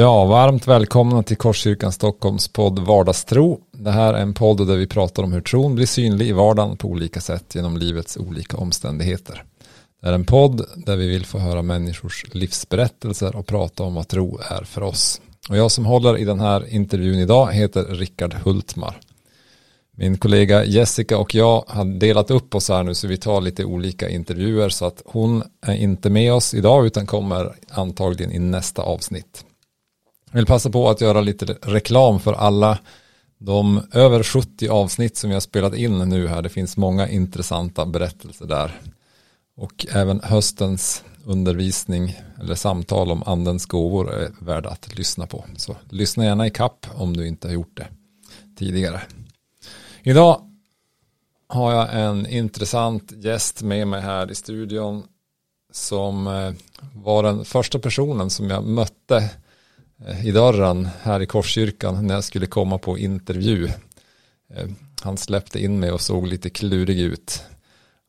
Ja, varmt välkomna till Korskyrkan Stockholms podd Vardagstro. Det här är en podd där vi pratar om hur tron blir synlig i vardagen på olika sätt genom livets olika omständigheter. Det är en podd där vi vill få höra människors livsberättelser och prata om vad tro är för oss. Och jag som håller i den här intervjun idag heter Rickard Hultmar. Min kollega Jessica och jag har delat upp oss här nu så vi tar lite olika intervjuer så att hon är inte med oss idag utan kommer antagligen i nästa avsnitt. Jag vill passa på att göra lite reklam för alla de över 70 avsnitt som jag har spelat in nu här. Det finns många intressanta berättelser där. Och även höstens undervisning eller samtal om andens gåvor är värda att lyssna på. Så lyssna gärna i kapp om du inte har gjort det tidigare. Idag har jag en intressant gäst med mig här i studion som eh, var den första personen som jag mötte Eh, i dörren här i Korskyrkan när jag skulle komma på intervju. Eh, han släppte in mig och såg lite klurig ut.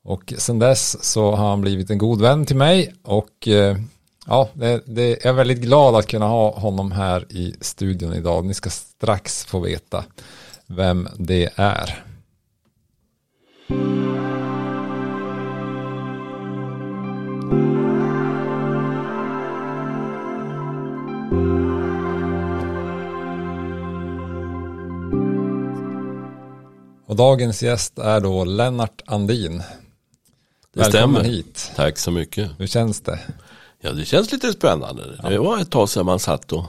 Och sen dess så har han blivit en god vän till mig och eh, ja, det, det, jag är väldigt glad att kunna ha honom här i studion idag. Ni ska strax få veta vem det är. Och dagens gäst är då Lennart Andin. Det Välkommen stämmer. hit. Tack så mycket. Hur känns det? Ja, det känns lite spännande. Ja. Det var ett tag sedan man satt och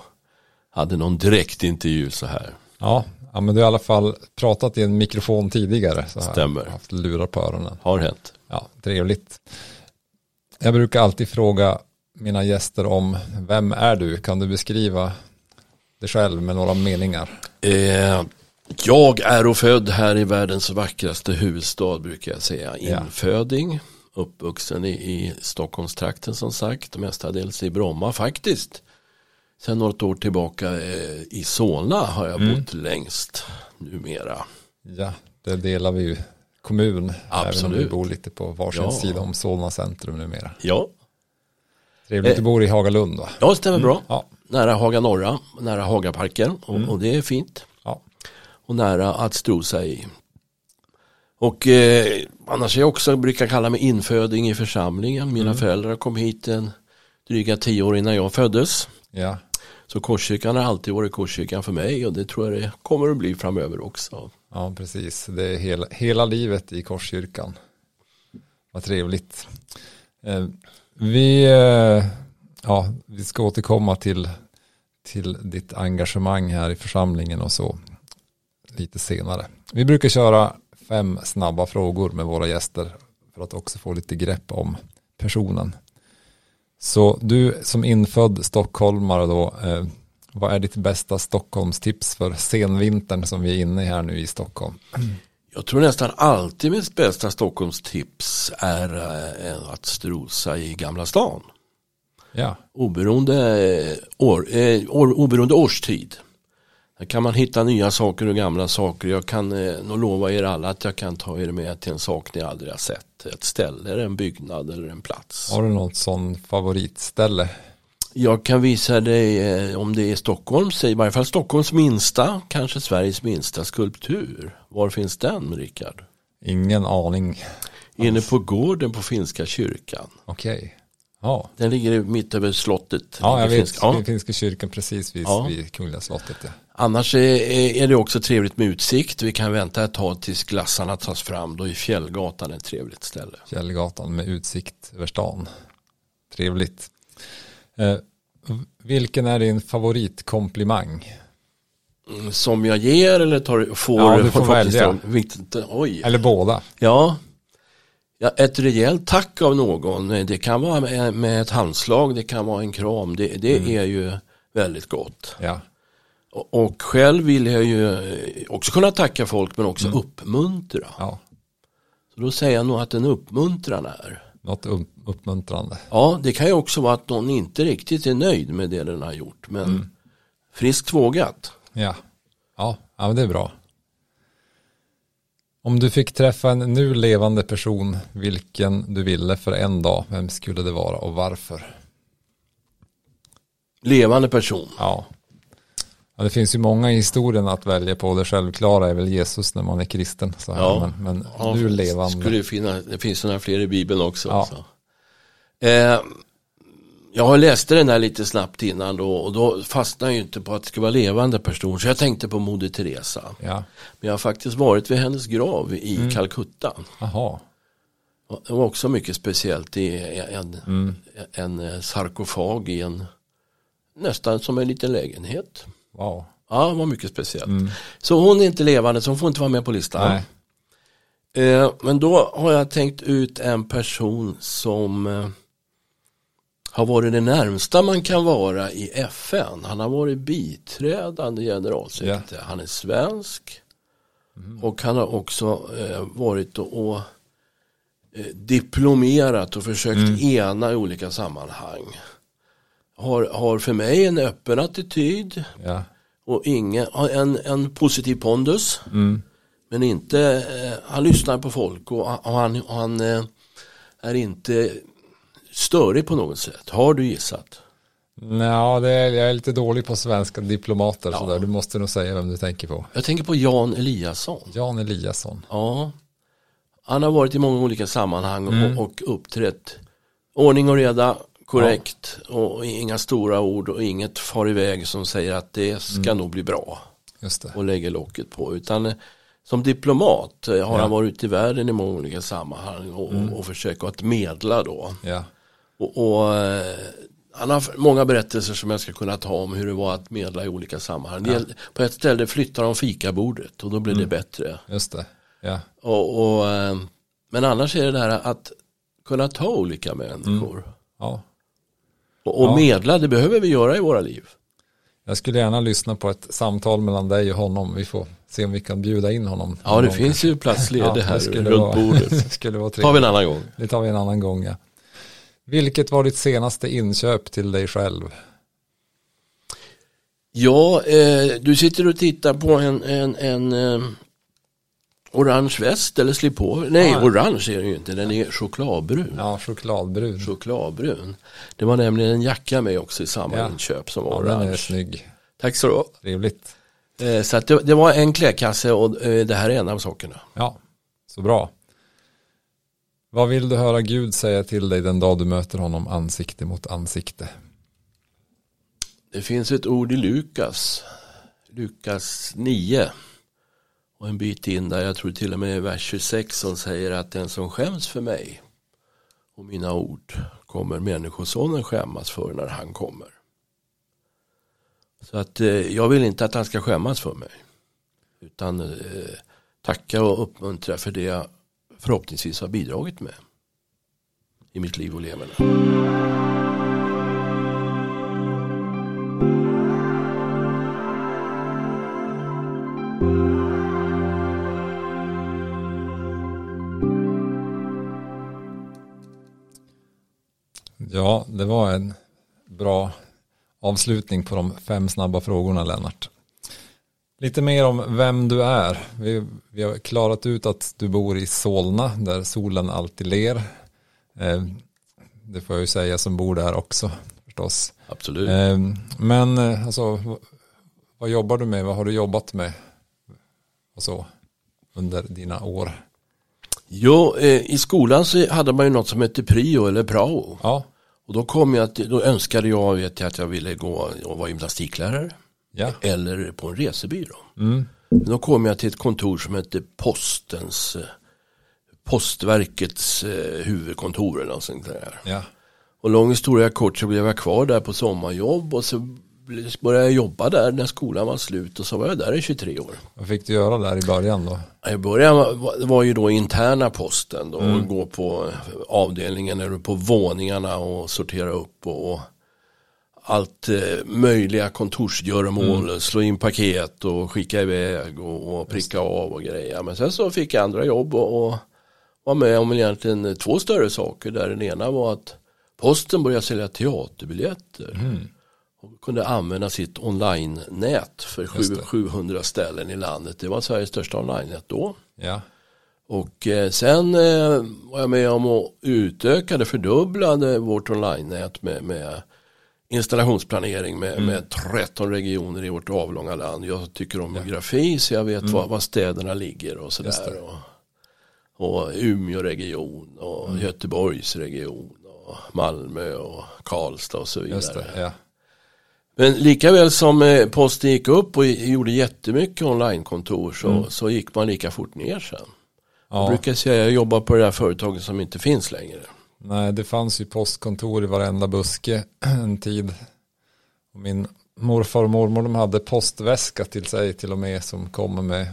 hade någon direktintervju så här. Ja, ja, men du har i alla fall pratat i en mikrofon tidigare. Så Stämmer. Haft lurar på öronen. Har hänt. Ja, trevligt. Jag brukar alltid fråga mina gäster om vem är du? Kan du beskriva dig själv med några meningar? Eh, jag är och född här i världens vackraste huvudstad brukar jag säga. Inföding. Uppvuxen i, i Stockholmstrakten som sagt. Mestadels i Bromma faktiskt. Sen något år tillbaka eh, i Solna har jag mm. bott längst numera. Ja, det delar vi ju kommun. Absolut. Även om vi bor lite på varsin ja. sida om Solna centrum numera. Ja. Trevligt, eh, du bor i Hagalund va? Ja, stämmer mm. bra. Ja. Nära Haga norra, nära Hagaparken och, mm. och det är fint. Och nära att strosa i. Och eh, annars är jag också, brukar kalla mig inföding i församlingen. Mina mm. föräldrar kom hit en dryga tio år innan jag föddes. Ja. Så Korskyrkan har alltid varit Korskyrkan för mig och det tror jag det kommer att bli framöver också. Ja, precis. Det är hela, hela livet i Korskyrkan. Vad trevligt. Eh, vi, eh, ja, vi ska återkomma till, till ditt engagemang här i församlingen och så lite senare. Vi brukar köra fem snabba frågor med våra gäster för att också få lite grepp om personen. Så du som infödd stockholmare då, eh, vad är ditt bästa Stockholmstips för senvintern som vi är inne i här nu i Stockholm? Jag tror nästan alltid mitt bästa Stockholmstips är eh, att strosa i Gamla stan. Ja. Oberoende, eh, år, eh, år, oberoende årstid. Där kan man hitta nya saker och gamla saker. Jag kan eh, nog lova er alla att jag kan ta er med till en sak ni aldrig har sett. Ett ställe, en byggnad eller en plats. Har du något sån favoritställe? Jag kan visa dig eh, om det är Stockholms, i varje fall Stockholms minsta, kanske Sveriges minsta skulptur. Var finns den, Rickard? Ingen aning. Inne på gården på Finska kyrkan. Okej. Okay. Ja. Den ligger mitt över slottet. Ja, jag vet. Finska, ja. Finska kyrkan precis vid, ja. vid Kungliga slottet. Ja. Annars är, det också trevligt med utsikt. Vi kan vänta ett tag tills glassarna tas fram. Då är Fjällgatan ett trevligt ställe. Fjällgatan med utsikt över stan. Trevligt. Eh, vilken är din favoritkomplimang? Mm, som jag ger eller tar, får? Ja, du får välja. Oj. Eller båda. Ja. ja, ett rejält tack av någon. Det kan vara med, med ett handslag, det kan vara en kram. Det, det mm. är ju väldigt gott. Ja. Och själv vill jag ju också kunna tacka folk men också mm. uppmuntra. Ja. Så då säger jag nog att en uppmuntran är. Något uppmuntrande. Ja, det kan ju också vara att någon inte riktigt är nöjd med det den har gjort. Men mm. friskt vågat. Ja. ja, ja men det är bra. Om du fick träffa en nu levande person, vilken du ville för en dag, vem skulle det vara och varför? Levande person. Ja. Ja. Det finns ju många i historien att välja på. Det självklara är väl Jesus när man är kristen. Så här. Ja. Men, men ja, är levande. Skulle finna, det finns några fler i Bibeln också. Ja. Eh, jag läste den här lite snabbt innan då och då fastnade jag inte på att det skulle vara levande person. Så jag tänkte på Moder Teresa. Ja. Men jag har faktiskt varit vid hennes grav i mm. Calcutta. Aha. Det var också mycket speciellt. i en, mm. en eh, sarkofag i en nästan som en liten lägenhet. Wow. Ja, det var mycket speciellt. Mm. Så hon är inte levande så hon får inte vara med på listan. Eh, men då har jag tänkt ut en person som eh, har varit det närmsta man kan vara i FN. Han har varit biträdande generalsekreterare. Yeah. Han är svensk. Mm. Och han har också eh, varit och, och eh, diplomerat och försökt mm. ena i olika sammanhang. Har, har för mig en öppen attityd. Yeah. Och ingen, en, en positiv pondus. Mm. Men inte, eh, han lyssnar på folk och, och han, och han eh, är inte störig på något sätt? Har du gissat? Ja, det är, jag är lite dålig på svenska diplomater. Ja. Sådär. Du måste nog säga vem du tänker på. Jag tänker på Jan Eliasson. Jan Eliasson. Ja. Han har varit i många olika sammanhang mm. och, och uppträtt ordning och reda, korrekt ja. och inga stora ord och inget far iväg som säger att det ska mm. nog bli bra. Och lägger locket på. Utan som diplomat har ja. han varit ute i världen i många olika sammanhang och, mm. och försöker att medla då. Ja. Och, och, eh, han har många berättelser som jag ska kunna ta om hur det var att medla i olika sammanhang. Ja. På ett ställe flyttar de fikabordet och då blir mm. det bättre. Just det. Ja. Och, och, eh, men annars är det det här att kunna ta olika människor. Mm. Ja. Och, och ja. medla, det behöver vi göra i våra liv. Jag skulle gärna lyssna på ett samtal mellan dig och honom. Vi får se om vi kan bjuda in honom. Ja, det finns kanske. ju plats ledig här runt vara, bordet. det skulle vara tar vi en annan gång. Det tar vi en annan gång, ja. Vilket var ditt senaste inköp till dig själv? Ja, eh, du sitter och tittar på en, en, en eh, orange väst eller slip på. Nej, ah, orange är den ju inte, den är chokladbrun. Ja, chokladbrun. Chokladbrun. Det var nämligen en jacka med också i samma ja. inköp som var ja, orange. Den är snygg. Tack så du. Trevligt. Eh, så det, det, var en klädkasse och eh, det här är en av sakerna. Ja, så bra. Vad vill du höra Gud säga till dig den dag du möter honom ansikte mot ansikte? Det finns ett ord i Lukas, Lukas 9 och en bit in där, jag tror till och med vers 26 som säger att den som skäms för mig och mina ord kommer människosonen skämmas för när han kommer. Så att eh, jag vill inte att han ska skämmas för mig. Utan eh, tacka och uppmuntra för det jag förhoppningsvis har bidragit med i mitt liv och leverne. Ja, det var en bra avslutning på de fem snabba frågorna Lennart. Lite mer om vem du är. Vi, vi har klarat ut att du bor i Solna där solen alltid ler. Eh, det får jag ju säga som bor där också förstås. Absolut. Eh, men eh, alltså, vad jobbar du med? Vad har du jobbat med? Och så under dina år? Jo, eh, i skolan så hade man ju något som hette prio eller prao. Ja. Och då kom jag till, då önskade jag vet jag, att jag ville gå och vara gymnastiklärare. Ja. Eller på en resebyrå. Mm. Då kom jag till ett kontor som hette Postens eh, Postverkets eh, huvudkontor eller något sånt där. Ja. Och lång historia kort så blev jag kvar där på sommarjobb och så började jag jobba där när skolan var slut och så var jag där i 23 år. Vad fick du göra där i början då? I början var, var ju då interna posten då mm. och gå på avdelningen eller på våningarna och sortera upp och, och allt eh, möjliga kontorsgöromål, mm. slå in paket och skicka iväg och, och pricka av och grejer. Men sen så fick jag andra jobb och, och var med om egentligen två större saker där den ena var att posten började sälja teaterbiljetter. Mm och kunde använda sitt online-nät för 700 ställen i landet. Det var Sveriges största online-nät då. Ja. Och eh, sen eh, var jag med om att utöka det, fördubblade vårt online-nät med, med installationsplanering med, mm. med 13 regioner i vårt avlånga land. Jag tycker om geografi så jag vet mm. var, var, städerna ligger och sådär. Och, och Umeå-region och mm. Göteborgsregion och Malmö och Karlstad och så vidare. Det, ja. Men lika väl som eh, posten gick upp och gjorde jättemycket onlinekontor så, mm. så gick man lika fort ner sen. Ja. Jag brukar säga att jag jobbar på det där företaget som inte finns längre. Nej, det fanns ju postkontor i varenda buske en tid. Min morfar och mormor de hade postväska till sig till och med som kom med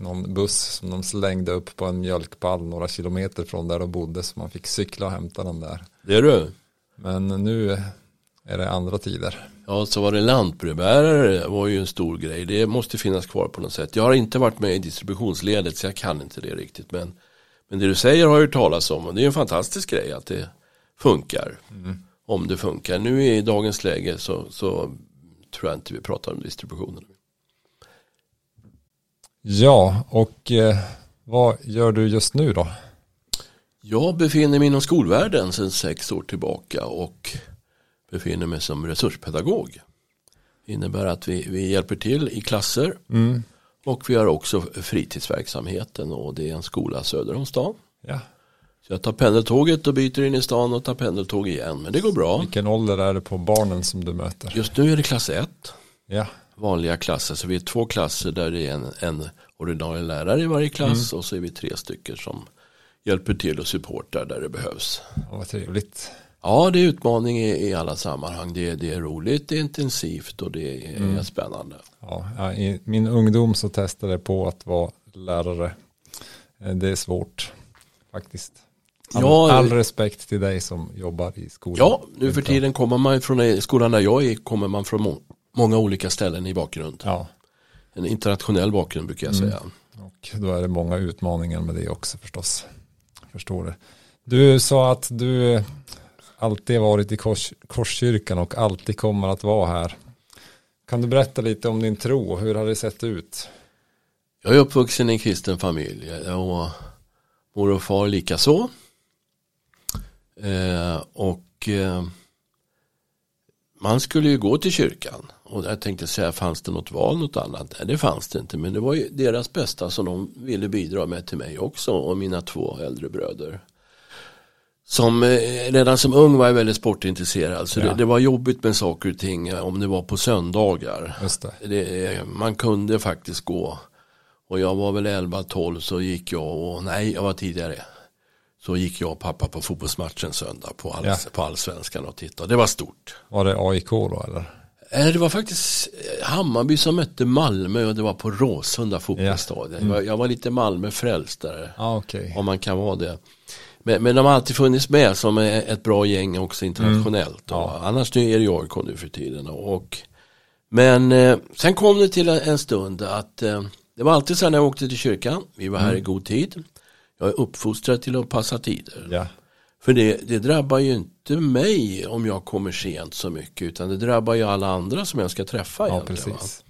någon buss som de slängde upp på en mjölkpall några kilometer från där de bodde så man fick cykla och hämta den där. Det är du. Men nu är det andra tider. Ja, så var det lantbrevbärare var ju en stor grej. Det måste finnas kvar på något sätt. Jag har inte varit med i distributionsledet så jag kan inte det riktigt. Men, men det du säger har jag hört talas om och det är en fantastisk grej att det funkar. Mm. Om det funkar. Nu i dagens läge så, så tror jag inte vi pratar om distributionen. Ja, och eh, vad gör du just nu då? Jag befinner mig inom skolvärlden sedan sex år tillbaka och befinner mig som resurspedagog. Det innebär att vi, vi hjälper till i klasser mm. och vi har också fritidsverksamheten och det är en skola söder om stan. Ja. Så jag tar pendeltåget och byter in i stan och tar pendeltåg igen. Men det går bra. Vilken ålder är det på barnen som du möter? Just nu är det klass 1. Ja. Vanliga klasser. Så vi är två klasser där det är en, en ordinarie lärare i varje klass. Mm. Och så är vi tre stycken som hjälper till och supportar där det behövs. Ja, vad trevligt. Ja, det är utmaning i, i alla sammanhang. Det, det, är roligt, det är intensivt och det är mm. spännande. Ja, I min ungdom så testade jag på att vara lärare. Eh, det är svårt faktiskt. All, ja, all respekt till dig som jobbar i skolan. Ja, nu för tiden kommer man från skolan där jag är, kommer man från må många olika ställen i bakgrund. Ja. En internationell bakgrund brukar jag mm. säga. Och då är det många utmaningar med det också förstås. förstår det. Du sa att du alltid varit i kors, Korskyrkan och alltid kommer att vara här. Kan du berätta lite om din tro? Hur har det sett ut? Jag är uppvuxen i en kristen familj och mor och far likaså. Eh, och eh, man skulle ju gå till kyrkan. Och jag tänkte säga, fanns det något val, något annat? Nej, det fanns det inte. Men det var ju deras bästa som de ville bidra med till mig också och mina två äldre bröder som eh, redan som ung var jag väldigt sportintresserad. Så ja. det, det, var jobbigt med saker och ting eh, om det var på söndagar. Det. Det, man kunde faktiskt gå. Och jag var väl 11-12 så gick jag och nej jag var tidigare. Så gick jag och pappa på fotbollsmatchen söndag på, all, ja. på allsvenskan och tittade. Det var stort. Var det AIK då eller? Eh, det var faktiskt Hammarby som mötte Malmö och det var på Råsunda fotbollsstadion. Ja. Mm. Jag var lite Malmö-frälst där. Ah, okay. Om man kan vara det. Men, men de har alltid funnits med som ett bra gäng också internationellt. Mm. Ja. Annars är det AIK nu för tiden. Och, men eh, sen kom det till en stund att eh, det var alltid så när jag åkte till kyrkan. Vi var här mm. i god tid. Jag är uppfostrad till att passa tider. Ja. För det, det, drabbar ju inte mig om jag kommer sent så mycket. Utan det drabbar ju alla andra som jag ska träffa. Ja, precis.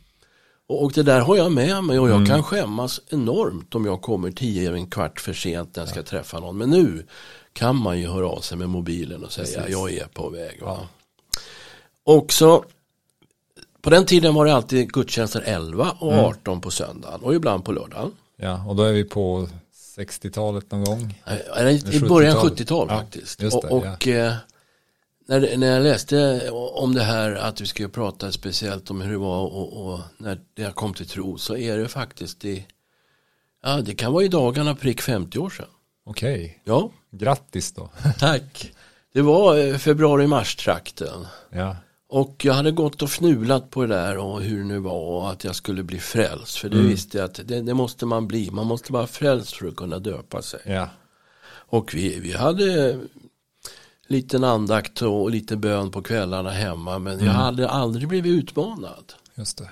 Och det där har jag med mig och jag mm. kan skämmas enormt om jag kommer tio en kvart för sent när jag ska ja. träffa någon. Men nu kan man ju höra av sig med mobilen och säga Precis. jag är på väg. Ja. Och så på den tiden var det alltid gudstjänster 11 och 18 mm. på söndagen och ibland på lördagen. Ja, och då är vi på 60-talet någon gång. I början 70-tal ja, faktiskt. Det, och, och ja. När, när jag läste om det här att vi skulle prata speciellt om hur det var och, och när jag kom till tro så är det faktiskt i, ja det kan vara i dagarna prick 50 år sedan. Okej, okay. ja. grattis då. Tack. Det var eh, februari-mars trakten. Ja. Och jag hade gått och fnulat på det där och hur det nu var och att jag skulle bli frälst. För det mm. visste jag att det, det, måste man bli. Man måste vara frälst för att kunna döpa sig. Ja. Och vi, vi hade liten andakt och lite bön på kvällarna hemma. Men mm. jag hade aldrig blivit utmanad. Just det.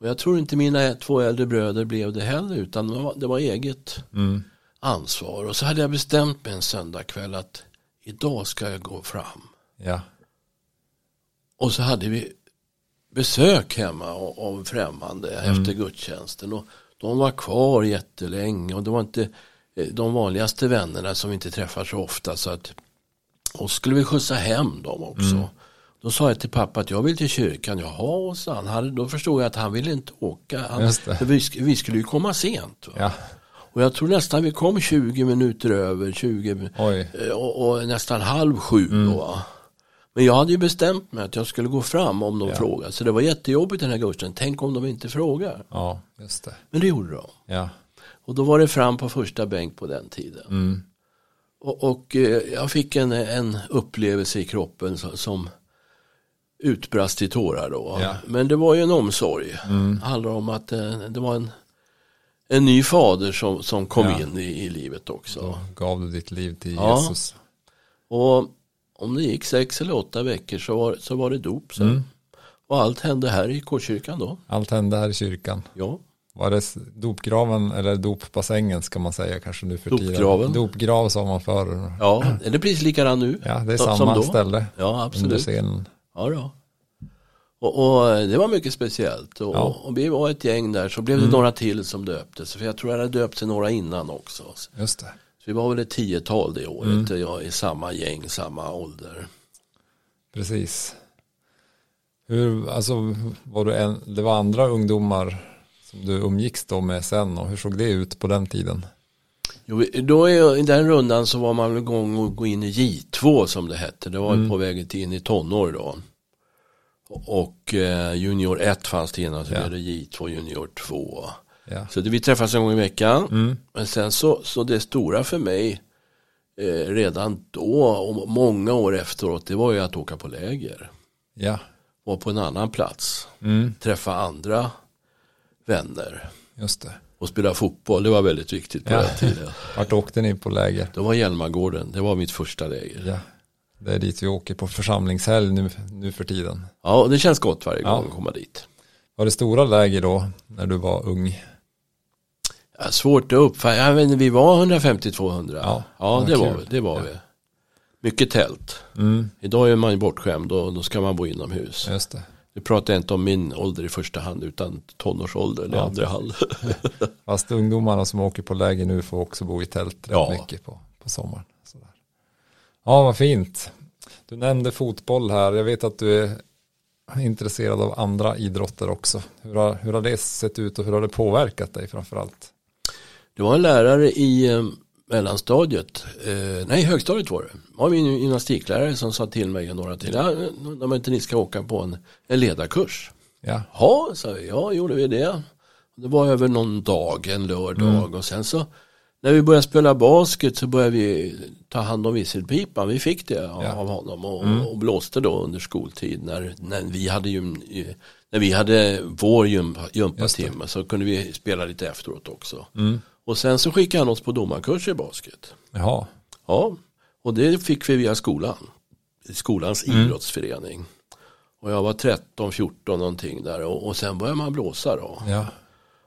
Och jag tror inte mina två äldre bröder blev det heller. Utan det var, det var eget mm. ansvar. Och så hade jag bestämt mig en söndagkväll att idag ska jag gå fram. Ja. Och så hade vi besök hemma av främmande mm. efter gudstjänsten. Och de var kvar jättelänge. Och det var inte eh, de vanligaste vännerna som vi inte träffar så ofta. Så att och skulle vi skjutsa hem dem också. Mm. Då sa jag till pappa att jag vill till kyrkan. Jaha, sa han. han då förstod jag att han ville inte åka. Han, vi, vi, skulle ju komma sent. Ja. Och jag tror nästan vi kom 20 minuter över, 20, och, och, nästan halv sju. Mm. Då. Men jag hade ju bestämt mig att jag skulle gå fram om de ja. frågade. Så det var jättejobbigt den här gudstjänsten. Tänk om de inte frågar. Ja, just det. Men det gjorde de. Ja. Och då var det fram på första bänk på den tiden. Mm. Och, och eh, jag fick en, en upplevelse i kroppen som, som utbrast i tårar då. Ja. Men det var ju en omsorg. Mm. Det handlar om att eh, det var en, en ny fader som, som kom ja. in i, i livet också. Då gav du ditt liv till ja. Jesus. Och om det gick sex eller åtta veckor så var, så var det dop sen. Mm. Och allt hände här i Korskyrkan då. Allt hände här i kyrkan. Ja. Var det dopgraven eller dopbassängen ska man säga kanske nu för tiden? Dopgraven. Dopgrav sa man förr. Ja, är det precis likadant nu? Ja, det är samma ställe. Ja, absolut. Ja, då. Och, och, det var mycket speciellt. Och, ja. och, vi var ett gäng där. Så blev det mm. några till som döptes. För jag tror jag hade döpt sig några innan också. Just det. Så vi var väl ett tiotal det året. Mm. Jag i samma gäng, samma ålder. Precis. Hur, alltså, var du en, det var andra ungdomar som du umgicks då med sen och hur såg det ut på den tiden? Jo, då är, I den rundan så var man igång att gå in i J2 som det hette. Det var mm. på väg in i tonår då. Och eh, junior 1 fanns det innan så ja. blev det J2 junior 2. Ja. Så det, vi träffas en gång i veckan. Mm. Men sen så, så det stora för mig eh, redan då och många år efteråt det var ju att åka på läger. Ja. Vara på en annan plats. Mm. Träffa andra vänner. Just det. Och spela fotboll, det var väldigt viktigt på ja. den tiden. Vart åkte ni på läger? Det var Hjälmagården, det var mitt första läger. Ja. Det är dit vi åker på församlingshelg nu, nu för tiden. Ja, det känns gott varje gång ja. att komma dit. Var det stora läger då, när du var ung? Ja, svårt att uppfatta, ja, men vi var 150-200. Ja, ja det, var, det var vi. Mycket tält. Mm. Idag är man ju bortskämd och då ska man bo inomhus. Just det. Nu pratar jag inte om min ålder i första hand utan tonårsålder i ja. andra hand. Fast ungdomarna som åker på läger nu får också bo i tält rätt ja. mycket på, på sommaren. Sådär. Ja, vad fint. Du nämnde fotboll här. Jag vet att du är intresserad av andra idrotter också. Hur har, hur har det sett ut och hur har det påverkat dig framförallt? Det var en lärare i eh, mellanstadiet, eh, nej högstadiet var det. Det var min gymnastiklärare som sa till mig och några till, ja, om inte ni ska åka på en, en ledarkurs. Ja. Ja, sa vi, ja gjorde vi det. Det var över någon dag, en lördag mm. och sen så när vi började spela basket så började vi ta hand om visselpipan. Vi fick det av, ja. honom och, mm. och, blåste då under skoltid när, när vi hade gym, när vi hade vår gympatimme så kunde vi spela lite efteråt också. Mm. Och sen så skickade han oss på domarkurs i basket. Jaha. Ja, och det fick vi via skolan. Skolans mm. idrottsförening. Och jag var 13, 14 någonting där och, och sen började man blåsa då. Ja.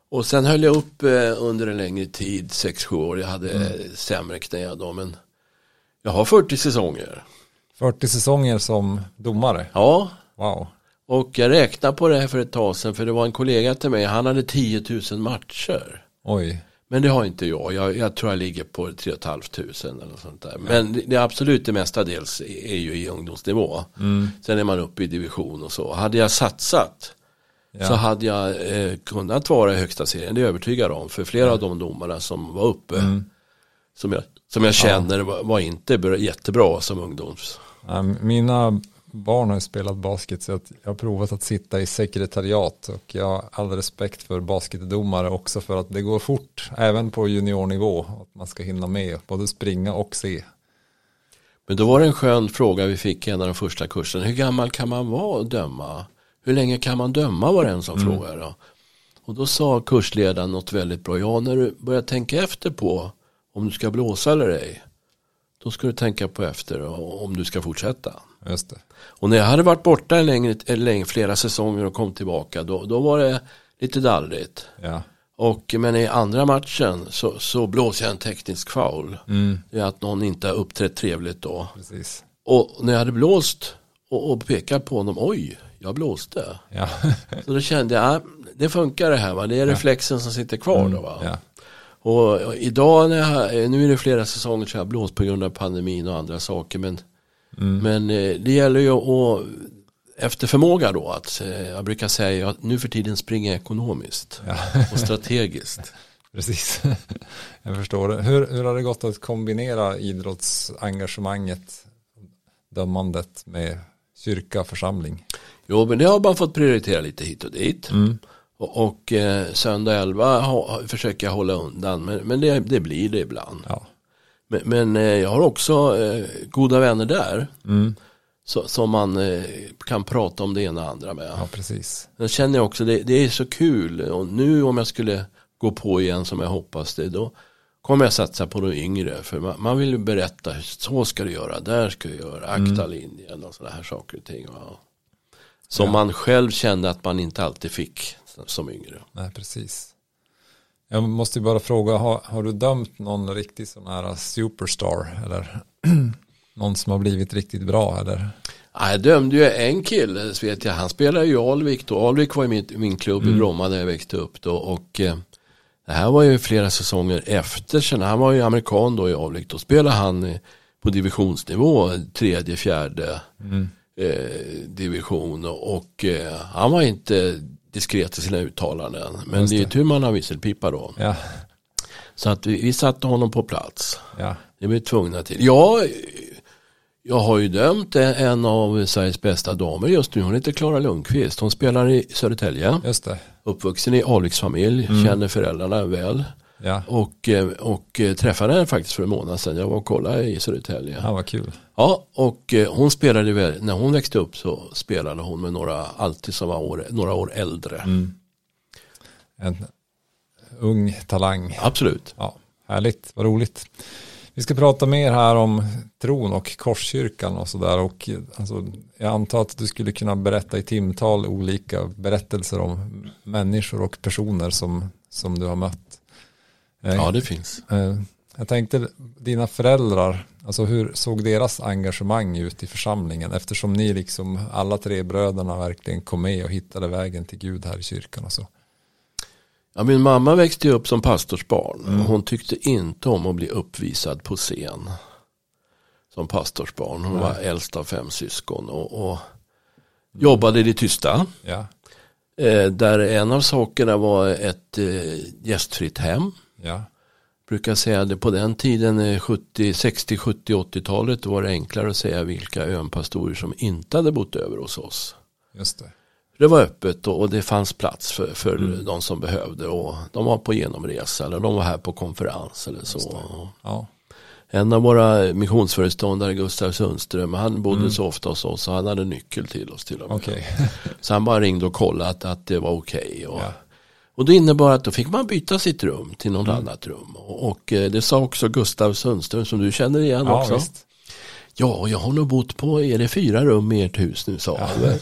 Och sen höll jag upp eh, under en längre tid, 6-7 år. Jag hade mm. sämre knä då, men jag har 40 säsonger. 40 säsonger som domare? Ja. Wow. Och jag räknade på det här för ett tag sedan, för det var en kollega till mig, han hade 10 000 matcher. Oj. Men det har inte jag. Jag, jag tror jag ligger på 3 500 eller sånt där. Men det, det absolut det mestadels är ju i ungdomsnivå. Mm. Sen är man uppe i division och så. Hade jag satsat ja. så hade jag eh, kunnat vara i högsta serien. Det är jag övertygad om. För flera ja. av de domarna som var uppe mm. som, jag, som jag känner ja. var, var, inte jättebra som ungdoms. Mina barn har spelat basket så jag har provat att sitta i sekretariat och jag har all respekt för basketdomare också för att det går fort även på juniornivå att man ska hinna med både springa och se. Men då var det en skön fråga vi fick i en av de första kurserna. Hur gammal kan man vara och döma? Hur länge kan man döma var det en som mm. frågade. Och då sa kursledaren något väldigt bra. Ja, när du börjar tänka efter på om du ska blåsa eller ej. Då ska du tänka på efter om du ska fortsätta. Just det. Och när jag hade varit borta en längre, en längre, flera säsonger och kom tillbaka då, då var det lite dallrigt. Ja. Och, men i andra matchen så, så blåser jag en teknisk foul. Mm. Det är att någon inte har uppträtt trevligt då. Precis. Och när jag hade blåst och, och pekat på honom, oj, jag blåste. Ja. så då kände jag, det funkar det här va, det är reflexen som sitter kvar mm. då va. Ja. Och idag, när jag, nu är det flera säsonger så jag har blåst på grund av pandemin och andra saker. Men, mm. men eh, det gäller ju att efter förmåga då. Att, eh, jag brukar säga att nu för tiden springer jag ekonomiskt ja. och strategiskt. Precis, jag förstår det. Hur, hur har det gått att kombinera idrottsengagemanget, dömandet med kyrka församling? Jo, men det har man fått prioritera lite hit och dit. Mm. Och, och eh, söndag 11 ha, försöker jag hålla undan, men, men det, det blir det ibland. Ja. Men, men eh, jag har också eh, goda vänner där. Mm. Så, som man eh, kan prata om det ena och andra med. Ja, precis. Jag känner också det, det är så kul. Och nu om jag skulle gå på igen som jag hoppas det. Då kommer jag satsa på de yngre. För man, man vill ju berätta. Så ska du göra. Där ska du göra. Akta mm. linjen och sådana här saker och ting. Ja. Som ja. man själv kände att man inte alltid fick som yngre. Nej, precis. Jag måste bara fråga, har, har du dömt någon riktig sån här superstar? Eller någon som har blivit riktigt bra? Eller? jag dömde ju en kille, så vet jag, han spelade ju Alvik då. Alvik var ju min, min klubb mm. i Bromma där jag växte upp då. Och eh, det här var ju flera säsonger efter. Sen han var ju amerikan då i Alvik. Då spelade han på divisionsnivå, tredje, fjärde mm. Eh, division. Och eh, han var inte diskret i sina uttalanden. Men Just det är tur man har visselpipa då. Ja. Så att vi, vi satte honom på plats. Ja. Det blev tvungna till. Ja, jag har ju dömt en av Sveriges bästa damer just nu. Hon heter Klara Lundqvist. Hon spelar i Södertälje. Just det. Uppvuxen i Alviksfamilj. Mm. Känner föräldrarna väl. Ja. Och, eh, och eh, träffade henne faktiskt för en månad sedan. Jag var och kollade i Södertälje. Ja, vad kul. Ja, och eh, hon spelade väl, när hon växte upp så spelade hon med några, alltid som var år, några år äldre. Mm. En ung talang. Absolut. Ja, härligt, vad roligt. Vi ska prata mer här om tron och korskyrkan och sådär. Och alltså, jag antar att du skulle kunna berätta i timtal olika berättelser om människor och personer som, som du har mött. Ja, det finns. Eh, jag tänkte dina föräldrar, alltså hur såg deras engagemang ut i församlingen? Eftersom ni liksom alla tre bröderna verkligen kom med och hittade vägen till Gud här i kyrkan och så. Ja, min mamma växte upp som pastorsbarn. Mm. Hon tyckte inte om att bli uppvisad på scen. Som pastorsbarn. Hon Nej. var äldst av fem syskon. Och, och jobbade i det tysta. Ja. Eh, där en av sakerna var ett eh, gästfritt hem. Ja. Brukar säga det på den tiden 70, 60, 70, 80-talet var det enklare att säga vilka önpastorer som inte hade bott över hos oss. Just det. Det var öppet och det fanns plats för, för mm. de som behövde. Och de var på genomresa eller de var här på konferens eller så. Ja. En av våra missionsföreståndare, Gustav Sundström, han bodde mm. så ofta hos oss och han hade nyckel till oss till och med. Okay. så han bara ringde och kollade att, att det var okej. Okay och, ja. Och det innebar att då fick man byta sitt rum till något mm. annat rum. Och, och, eh, det sa också Gustav Sundström som du känner igen ja, också. Visst. Ja, jag har nog bott på, är det fyra rum i ert hus nu sa han. Ja.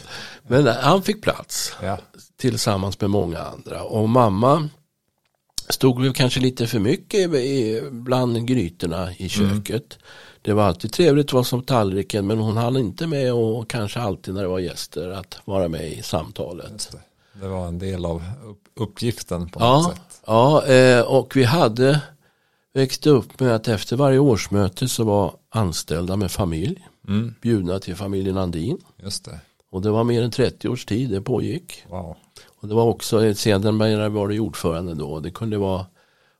Men han fick plats ja. tillsammans med många andra. Och mamma stod väl kanske lite för mycket bland grytorna i mm. köket. Mm. Det var alltid trevligt att vara som tallriken men hon hann inte med och kanske alltid när det var gäster att vara med i samtalet. Det. var en del av uppgiften på ja, något sätt. Ja, eh, och vi hade växte upp med att efter varje årsmöte så var anställda med familj mm. bjudna till familjen Andin. Just det. Och det var mer än 30 års tid det pågick. Wow. Och det var också, sedermera var det ordförande då. Det kunde vara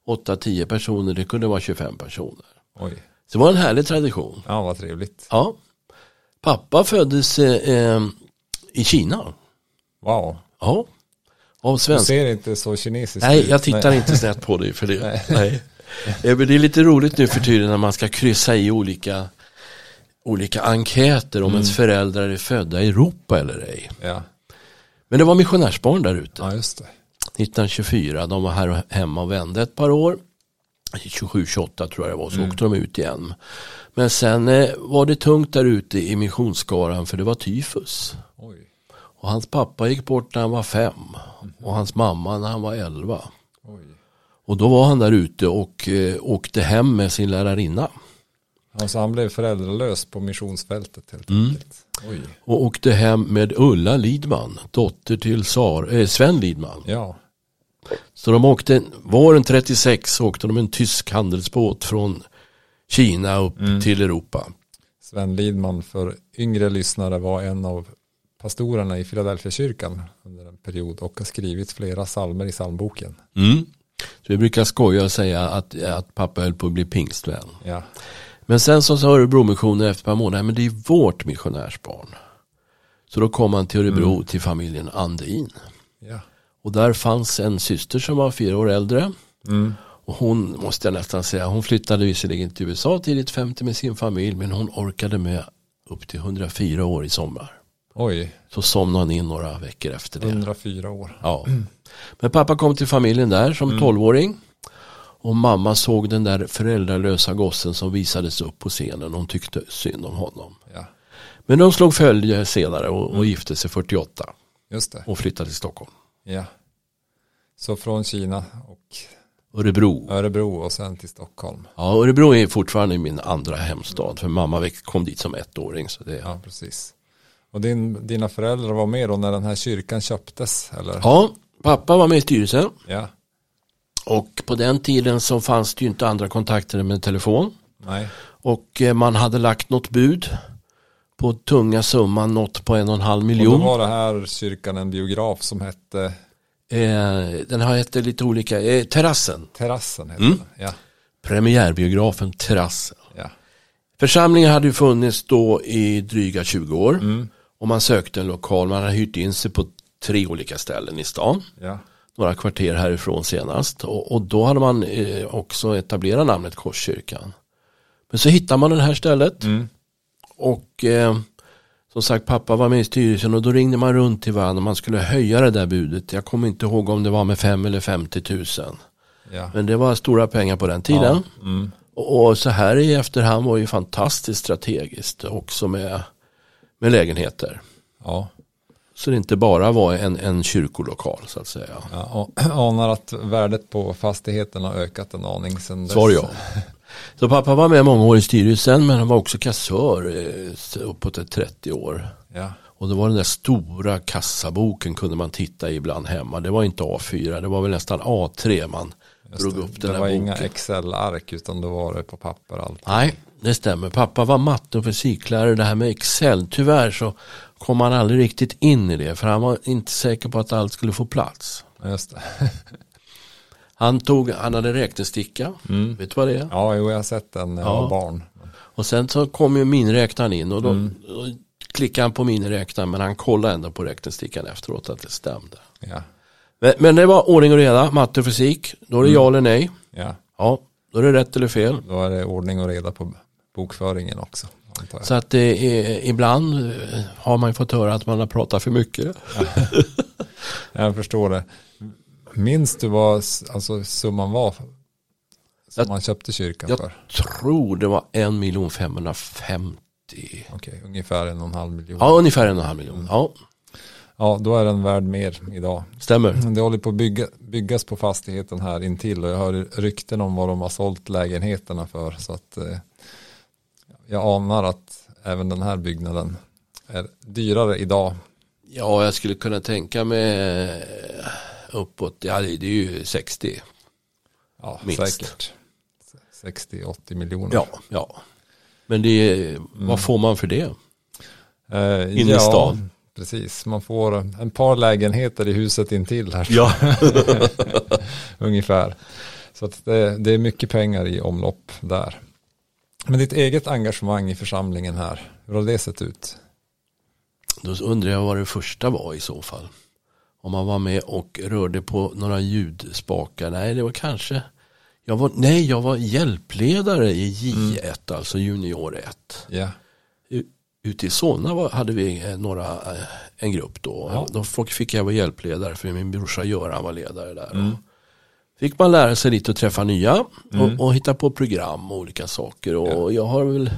8-10 personer, det kunde vara 25 personer. Oj. Så det var en härlig tradition. Ja, vad trevligt. Ja. Pappa föddes eh, i Kina. Wow. Ja. Av svensk. Du ser inte så kinesiskt Nej, jag tittar Nej. inte snett på dig för det. Nej. Nej. Eh, det är lite roligt nu för tiden när man ska kryssa i olika, olika enkäter om mm. ens föräldrar är födda i Europa eller ej. Ja. Men det var missionärsbarn där ute. Ja, just det. 1924, de var här hemma och vände ett par år. 27-28 tror jag det var, så mm. åkte de ut igen. Men sen eh, var det tungt där ute i missionsskaran för det var tyfus. Och hans pappa gick bort när han var fem. Mm. Och hans mamma när han var elva. Oj. Och då var han där ute och eh, åkte hem med sin lärarinna. Alltså han blev föräldralös på missionsfältet helt mm. enkelt. Oj. Och åkte hem med Ulla Lidman, dotter till Sar, eh, Sven Lidman. Ja. Så de åkte, våren 36 åkte de en tysk handelsbåt från Kina upp mm. till Europa. Sven Lidman för yngre lyssnare var en av pastorerna i Philadelphia-kyrkan under en period och har skrivit flera salmer i psalmboken. Mm. Så vi brukar skoja och säga att, att pappa höll på att bli pingstvän. Ja. Men sen så sa Örebromissionen efter ett par månader, men det är vårt missionärsbarn. Så då kom han till Örebro mm. till familjen Andin. Ja. Och där fanns en syster som var fyra år äldre. Mm. Och hon måste jag nästan säga, hon flyttade visserligen till USA tidigt 50 med sin familj. Men hon orkade med upp till 104 år i sommar. Oj. Så somnade han in några veckor efter det. 104 år. Ja. Men pappa kom till familjen där som mm. 12-åring. Och mamma såg den där föräldralösa gossen som visades upp på scenen. Hon tyckte synd om honom. Ja. Men de slog följe senare och, och mm. gifte sig 48. Just det. Och flyttade till Stockholm. Ja. Så från Kina och Örebro. Örebro och sen till Stockholm. Ja, Örebro är fortfarande min andra hemstad. För mamma kom dit som ettåring. Så det... Ja, precis. Och din, dina föräldrar var med då när den här kyrkan köptes? Eller? Ja, pappa var med i styrelsen. Ja. Och på den tiden så fanns det ju inte andra kontakter med telefon. Nej. Och eh, man hade lagt något bud på tunga summan, något på en och en halv miljon. Och då var det här kyrkan en biograf som hette? Eh, den har hette lite olika, eh, Terrassen. Terrassen heter mm. den, ja. Premiärbiografen Terrassen. Ja. Församlingen hade ju funnits då i dryga 20 år. Mm. Och man sökte en lokal, man hade hyrt in sig på tre olika ställen i stan. Ja. Några kvarter härifrån senast. Och, och då hade man eh, också etablerat namnet Korskyrkan. Men så hittade man det här stället. Mm. Och eh, som sagt pappa var med i styrelsen och då ringde man runt till varandra. Man skulle höja det där budet. Jag kommer inte ihåg om det var med 5 eller 50 tusen. Ja. Men det var stora pengar på den tiden. Ja. Mm. Och, och så här i efterhand var ju fantastiskt strategiskt också med med lägenheter. Ja. Så det inte bara var en, en kyrkolokal så att säga. Ja, anar att värdet på fastigheten har ökat en aning sedan dess. Svar ja. Så pappa var med många år i styrelsen men han var också kassör eh, uppåt 30 år. Ja. Och det var den där stora kassaboken kunde man titta i ibland hemma. Det var inte A4, det var väl nästan A3 man drog upp den Det var boken. inga Excel-ark utan då var det på papper allt. Nej, det stämmer. Pappa var matte och fysiklärare. Det här med Excel, tyvärr så kom han aldrig riktigt in i det. För han var inte säker på att allt skulle få plats. Just det. han, tog, han hade räknesticka. Mm. Vet du vad det är? Ja, jo, jag har sett den när jag var barn. Och sen så kom ju miniräknaren in och då, mm. då klickade han på miniräknaren men han kollade ändå på räknestickan efteråt att det stämde. Ja. Men, men det var ordning och reda, matte och fysik. Då är det mm. ja eller nej. Ja. ja, då är det rätt eller fel. Då är det ordning och reda på bokföringen också. Så att det är, ibland eh, har man fått höra att man har pratat för mycket. jag förstår det. Minns du vad alltså, summan var som jag, man köpte kyrkan jag för? Jag tror det var en miljon 550. Okej, okay, ungefär en och en halv miljon. Ja, ungefär en och en halv miljon. Ja. Ja, då är den värd mer idag. Stämmer. Det håller på att bygga, byggas på fastigheten här intill och jag hör rykten om vad de har sålt lägenheterna för. Så att eh, jag anar att även den här byggnaden är dyrare idag. Ja, jag skulle kunna tänka mig uppåt, ja det är ju 60. Ja, minst. säkert. 60-80 miljoner. Ja, ja. Men det är, mm. vad får man för det? Eh, Inne i ja, stan? Precis, man får en par lägenheter i huset intill här. Ja. Ungefär. Så att det, det, är mycket pengar i omlopp där. Men ditt eget engagemang i församlingen här, hur har det sett ut? Då undrar jag vad det första var i så fall. Om man var med och rörde på några ljudspakar. Nej, det var kanske jag var, nej, jag var hjälpledare i J1, mm. alltså junior 1. Yeah. Ute i Solna var, hade vi eh, några, eh, en grupp då. Ja. Då fick jag vara hjälpledare för min brorsa Göran var ledare där. Mm. Fick man lära sig lite och träffa nya mm. och, och, hitta på program och olika saker. Och ja. jag har väl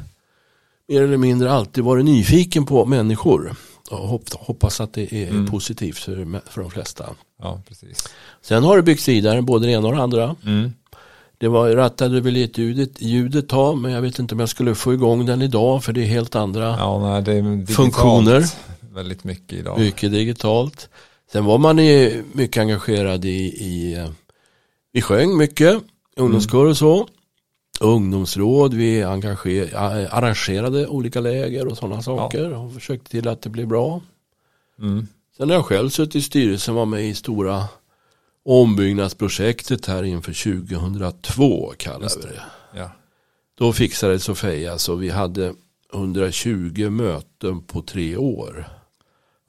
mer eller mindre alltid varit nyfiken på människor. Och hoppas att det är mm. positivt för, för de flesta. Ja, precis. Sen har det byggts vidare, både det ena och det andra. Mm. Det var, rattade väl ett ljudet, ljudet ta, men jag vet inte om jag skulle få igång den idag för det är helt andra ja, nej, det är funktioner. Väldigt mycket idag. Mycket digitalt. Sen var man i, mycket engagerad i, i, vi sjöng mycket, ungdomskör och så. Ungdomsråd, vi arrangerade olika läger och sådana saker ja. och försökte till att det blev bra. Mm. Sen har jag själv suttit i styrelsen, var med i stora ombyggnadsprojektet här inför 2002 kallar vi det. Ja. Då fixade Sofia så vi hade 120 möten på tre år.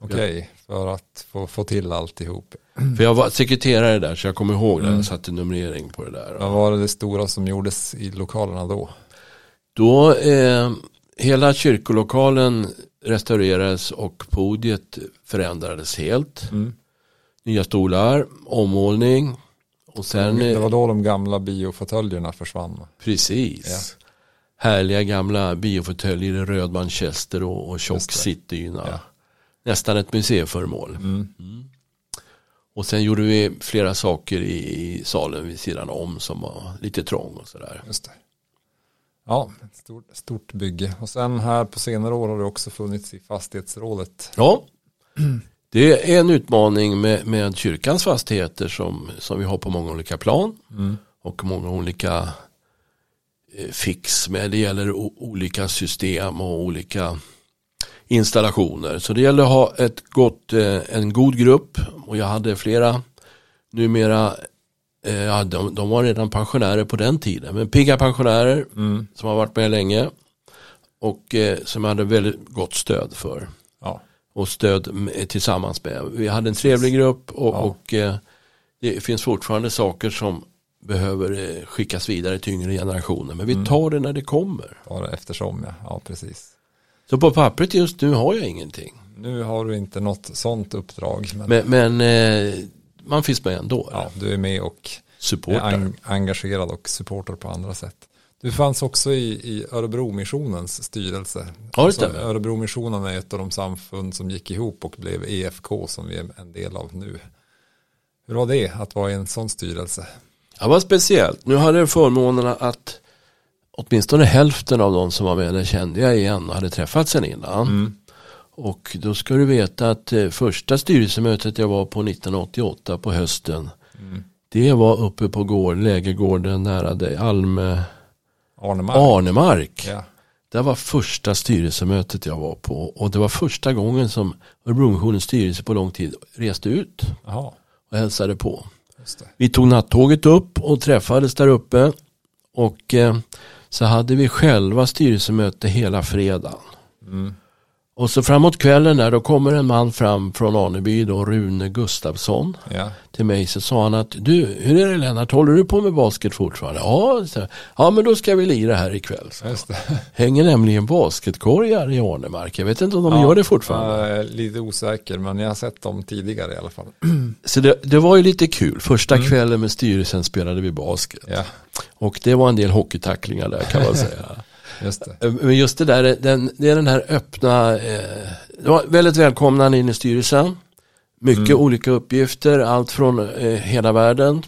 Okej, okay, för att få, få till alltihop. För jag var sekreterare där så jag kommer ihåg det. Jag satte numrering på det där. Vad var det, det stora som gjordes i lokalerna då? Då, eh, hela kyrkolokalen restaurerades och podiet förändrades helt. Mm. Nya stolar, ommålning. Och sen, det var då de gamla biofåtöljerna försvann. Precis. Ja. Härliga gamla biofåtöljer i röd manchester och, och tjock sittdyna. Ja. Nästan ett museiföremål. Mm. Mm. Och sen gjorde vi flera saker i, salen vid sidan om som var lite trång och sådär. Just det. Ja, ett stort, stort bygge. Och sen här på senare år har det också funnits i fastighetsrådet. Ja, det är en utmaning med, med kyrkans fastigheter som, som vi har på många olika plan. Mm. Och många olika eh, fix med. Det gäller olika system och olika installationer. Så det gäller att ha ett gott, eh, en god grupp. Och jag hade flera numera Eh, ja, de, de, var redan pensionärer på den tiden. Men pigga pensionärer mm. som har varit med länge. Och som hade väldigt gott stöd för. Ja. Och stöd tillsammans med. Vi hade en trevlig grupp och, ja. och eh, det finns fortfarande saker som behöver eh, skickas vidare till yngre generationer. Men vi mm. tar det när det kommer. Bara eftersom ja, ja precis. Så på pappret just nu har jag ingenting. Nu har du inte något sånt uppdrag. Men, men, men eh, man finns med ändå. Ja, du är med och Supportar. är engagerad och supportar på andra sätt. Du fanns också i, i Örebro-missionens styrelse. Ja, alltså, Örebro-missionen är ett av de samfund som gick ihop och blev EFK som vi är en del av nu. Hur var det att vara i en sån styrelse? Det var speciellt. Nu hade jag förmånen att åtminstone hälften av de som var med där kände jag igen och hade träffat sen innan. Mm. Och då ska du veta att eh, första styrelsemötet jag var på 1988 på hösten mm. Det var uppe på gård, lägergården nära dig, Alme Arnemark. Arnemark. Ja. Det var första styrelsemötet jag var på och det var första gången som Örebromissionens styrelse på lång tid reste ut Aha. och hälsade på. Vi tog nattåget upp och träffades där uppe och eh, så hade vi själva styrelsemöte hela fredagen. Mm. Och så framåt kvällen där då kommer en man fram från Aneby då, Rune Gustafsson. Ja. Till mig så sa han att du, hur är det Lennart, håller du på med basket fortfarande? Ja, så, ja men då ska vi lira här ikväll. Så. Hänger nämligen basketkorgar i Arnemark. Jag vet inte om de ja, gör det fortfarande. Jag är lite osäker men jag har sett dem tidigare i alla fall. Så det, det var ju lite kul. Första mm. kvällen med styrelsen spelade vi basket. Ja. Och det var en del hockeytacklingar där kan man säga. Just det. Eh, men just det där, den, det är den här öppna, eh, det var väldigt välkomnande in i styrelsen. Mycket mm. olika uppgifter, allt från eh, hela världen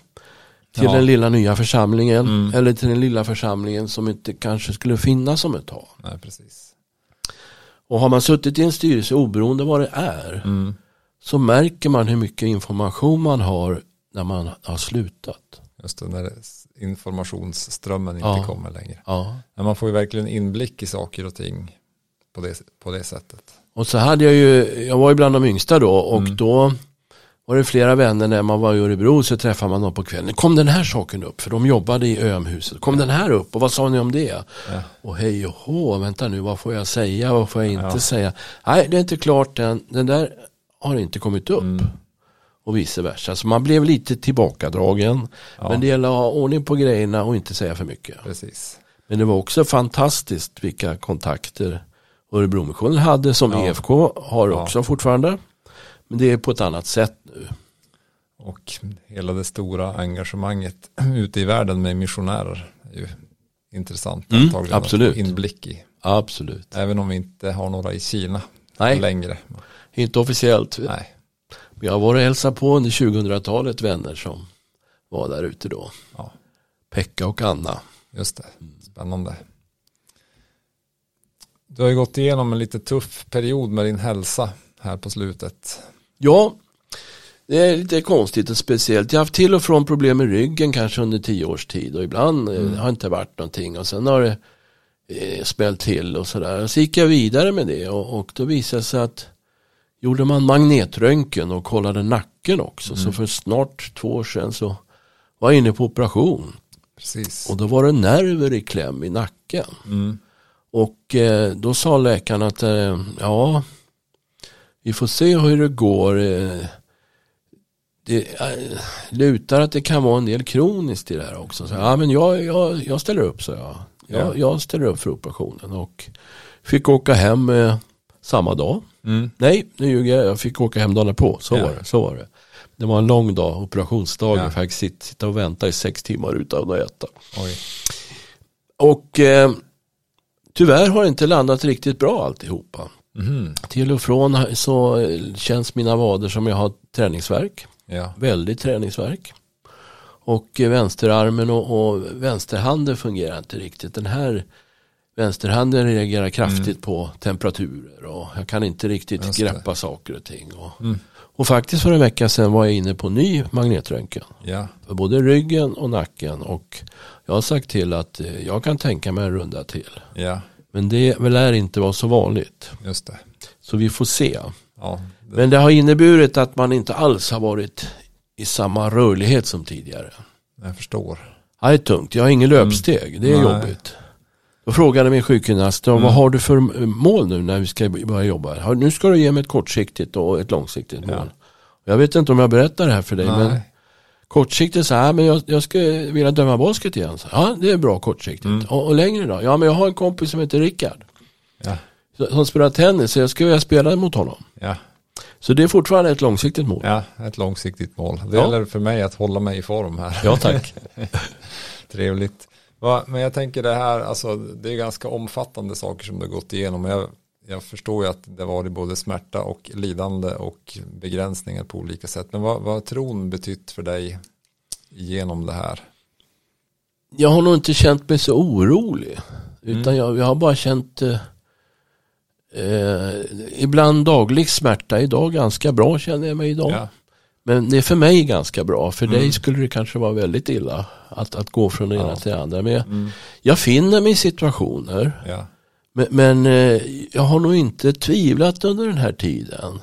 till ja. den lilla nya församlingen. Mm. Eller till den lilla församlingen som inte kanske skulle finnas om ett tag. Nej, precis. Och har man suttit i en styrelse oberoende vad det är. Mm. Så märker man hur mycket information man har när man har slutat. Just det, när det informationsströmmen inte ja. kommer längre. Ja. Men man får ju verkligen inblick i saker och ting på det, på det sättet. Och så hade jag ju, jag var ju bland de yngsta då och mm. då var det flera vänner när man var i Örebro så träffade man dem på kvällen. Kom den här saken upp? För de jobbade i Ömhuset. Kom ja. den här upp? Och vad sa ni om det? Ja. Och hej och hå, vänta nu, vad får jag säga? Vad får jag inte ja. säga? Nej, det är inte klart än. Den där har inte kommit upp. Mm och vice versa. Så man blev lite tillbakadragen. Ja. Men det gäller att ha ordning på grejerna och inte säga för mycket. Precis. Men det var också fantastiskt vilka kontakter Örebromissionen hade som ja. EFK har också ja. fortfarande. Men det är på ett annat sätt nu. Och hela det stora engagemanget ute i världen med missionärer är ju intressant. Mm, absolut. Inblick i. Absolut. Även om vi inte har några i Kina Nej. längre. Inte officiellt. Nej. Vi har varit och hälsat på under 2000-talet vänner som var där ute då. Ja. Pekka och Anna. Just det, spännande. Du har ju gått igenom en lite tuff period med din hälsa här på slutet. Ja, det är lite konstigt och speciellt. Jag har haft till och från problem med ryggen kanske under tio års tid och ibland eh, mm. har det inte varit någonting och sen har det eh, spällt till och sådär. Så gick jag vidare med det och, och då visade det sig att gjorde man magnetröntgen och kollade nacken också. Mm. Så för snart två år sedan så var jag inne på operation. Precis. Och då var det nerver i kläm i nacken. Mm. Och eh, då sa läkaren att eh, ja, vi får se hur det går. Eh, det eh, lutar att det kan vara en del kroniskt i det här också. Så, ja, men jag, jag, jag ställer upp, så jag. Jag, ja. jag ställer upp för operationen. Och fick åka hem eh, samma dag. Mm. Nej, nu ljuger jag. Jag fick åka hem dagen på. Så, ja. var det, så var det. Det var en lång dag, operationsdag. Ja. Jag fick sitta och vänta i sex timmar utan att äta. Oj. Och eh, tyvärr har det inte landat riktigt bra alltihopa. Mm. Till och från så känns mina vader som jag har träningsverk. Ja. Väldigt träningsverk. Och vänsterarmen och, och vänsterhanden fungerar inte riktigt. Den här vänsterhanden reagerar kraftigt mm. på temperaturer och jag kan inte riktigt greppa saker och ting. Och, mm. och, faktiskt för en vecka sedan var jag inne på ny magnetröntgen. Ja. För både ryggen och nacken och jag har sagt till att eh, jag kan tänka mig en runda till. Ja. Men det lär inte vara så vanligt. Just det. Så vi får se. Ja, det... Men det har inneburit att man inte alls har varit i samma rörlighet som tidigare. Jag förstår. det är tungt. Jag har ingen löpsteg. Mm. Det är Nej. jobbigt. Då frågade min sjukgymnast, mm. vad har du för mål nu när vi ska börja jobba? Nu ska du ge mig ett kortsiktigt och ett långsiktigt mål. Ja. Jag vet inte om jag berättar det här för dig, Nej. men kortsiktigt så här, men jag, jag skulle vilja döma basket igen. Så, ja, det är bra kortsiktigt. Mm. Och, och, längre då? Ja, men jag har en kompis som heter Rickard. Ja. Som spelar tennis, så jag skulle vilja spela mot honom. Ja. Så det är fortfarande ett långsiktigt mål. Ja, ett långsiktigt mål. Det ja. gäller för mig att hålla mig i form här. Ja, tack. Trevligt. Men jag tänker det här, alltså det är ganska omfattande saker som du har gått igenom. Jag, jag förstår ju att det var både smärta och lidande och begränsningar på olika sätt. Men vad, vad har tron betytt för dig genom det här? Jag har nog inte känt mig så orolig. Utan mm. jag, jag, har bara känt eh, eh, ibland daglig smärta. Idag ganska bra känner jag mig idag. Ja. Men det är för mig ganska bra. För mm. dig skulle det kanske vara väldigt illa att, att gå från det ena till det andra. Men jag, mm. jag finner mig i situationer. Ja. Men, men eh, jag har nog inte tvivlat under den här tiden.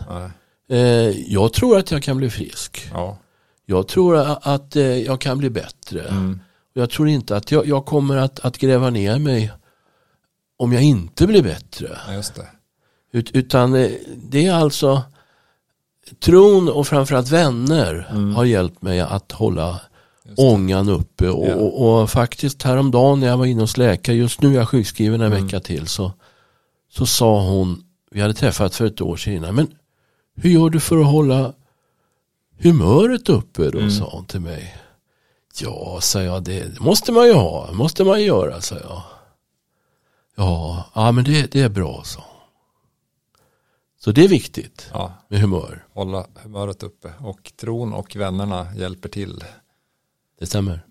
Eh, jag tror att jag kan bli frisk. Ja. Jag tror att, att eh, jag kan bli bättre. Mm. Jag tror inte att jag, jag, kommer att, att gräva ner mig om jag inte blir bättre. Just det. Ut, utan eh, det är alltså tron och framförallt vänner mm. har hjälpt mig att hålla ångan uppe. Och, ja. och, och, faktiskt häromdagen när jag var inne hos läkare, just nu är jag sjukskriven en mm. vecka till, så, så sa hon, vi hade träffat för ett år sedan innan, men hur gör du för att hålla humöret uppe då, mm. sa hon till mig. Ja, sa jag, det måste man ju ha, måste man ju göra, sa jag. Ja, ja men det, det är bra, sa hon. Så det är viktigt ja. med humör. Hålla humöret uppe och tron och vännerna hjälper till. Det stämmer.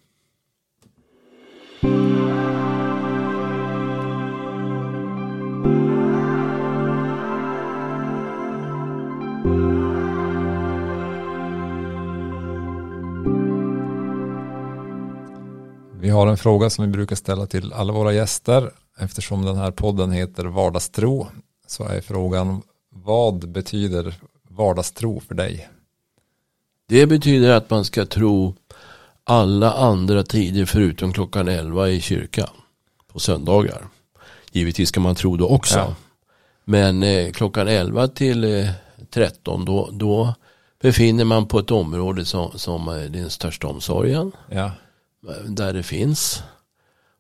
Vi har en fråga som vi brukar ställa till alla våra gäster eftersom den här podden heter Vardagstro så är frågan vad betyder vardagstro för dig? Det betyder att man ska tro alla andra tider förutom klockan 11 i kyrkan på söndagar. Givetvis ska man tro då också. Ja. Men eh, klockan 11 till eh, 13 då, då befinner man på ett område som, som är den största omsorgen. Ja. Där det finns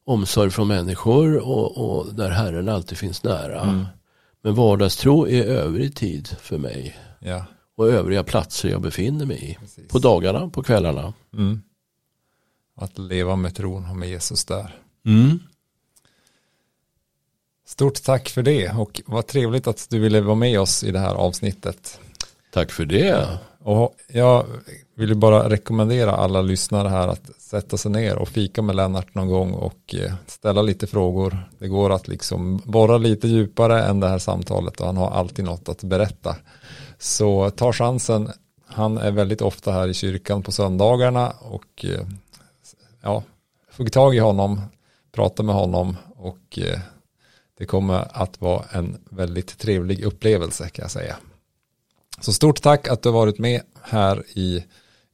omsorg från människor och, och där Herren alltid finns nära. Mm. Men vardagstro är övrig tid för mig. Ja. Och övriga platser jag befinner mig i. Precis. På dagarna, på kvällarna. Mm. Att leva med tron och med Jesus där. Mm. Stort tack för det och vad trevligt att du ville vara med oss i det här avsnittet. Tack för det. Och jag vill bara rekommendera alla lyssnare här att sätta sig ner och fika med Lennart någon gång och eh, ställa lite frågor. Det går att liksom borra lite djupare än det här samtalet och han har alltid något att berätta. Så ta chansen. Han är väldigt ofta här i kyrkan på söndagarna och eh, ja, få tag i honom, prata med honom och eh, det kommer att vara en väldigt trevlig upplevelse kan jag säga. Så stort tack att du har varit med här i,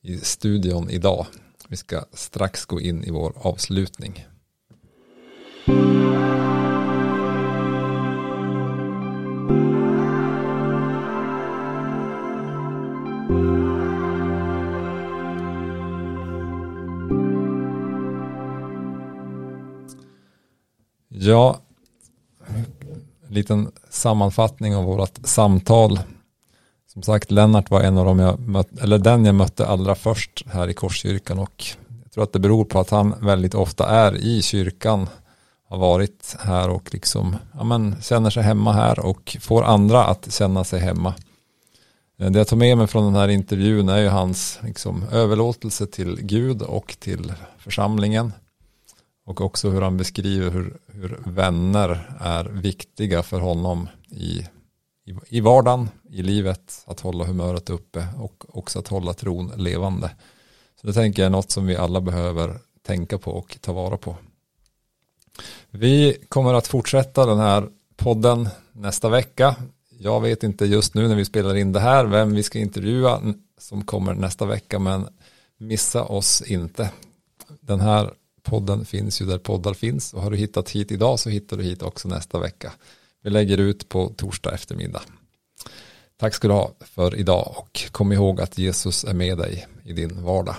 i studion idag. Vi ska strax gå in i vår avslutning. Ja, en liten sammanfattning av vårt samtal. Som sagt, Lennart var en av dem jag mötte, eller den jag mötte allra först här i Korskyrkan och jag tror att det beror på att han väldigt ofta är i kyrkan, har varit här och liksom, ja men känner sig hemma här och får andra att känna sig hemma. Det jag tar med mig från den här intervjun är ju hans liksom, överlåtelse till Gud och till församlingen. Och också hur han beskriver hur, hur vänner är viktiga för honom i, i, i vardagen, i livet, att hålla humöret uppe och också att hålla tron levande. Så det tänker jag är något som vi alla behöver tänka på och ta vara på. Vi kommer att fortsätta den här podden nästa vecka. Jag vet inte just nu när vi spelar in det här vem vi ska intervjua som kommer nästa vecka men missa oss inte. Den här Podden finns ju där poddar finns och har du hittat hit idag så hittar du hit också nästa vecka. Vi lägger ut på torsdag eftermiddag. Tack ska du ha för idag och kom ihåg att Jesus är med dig i din vardag.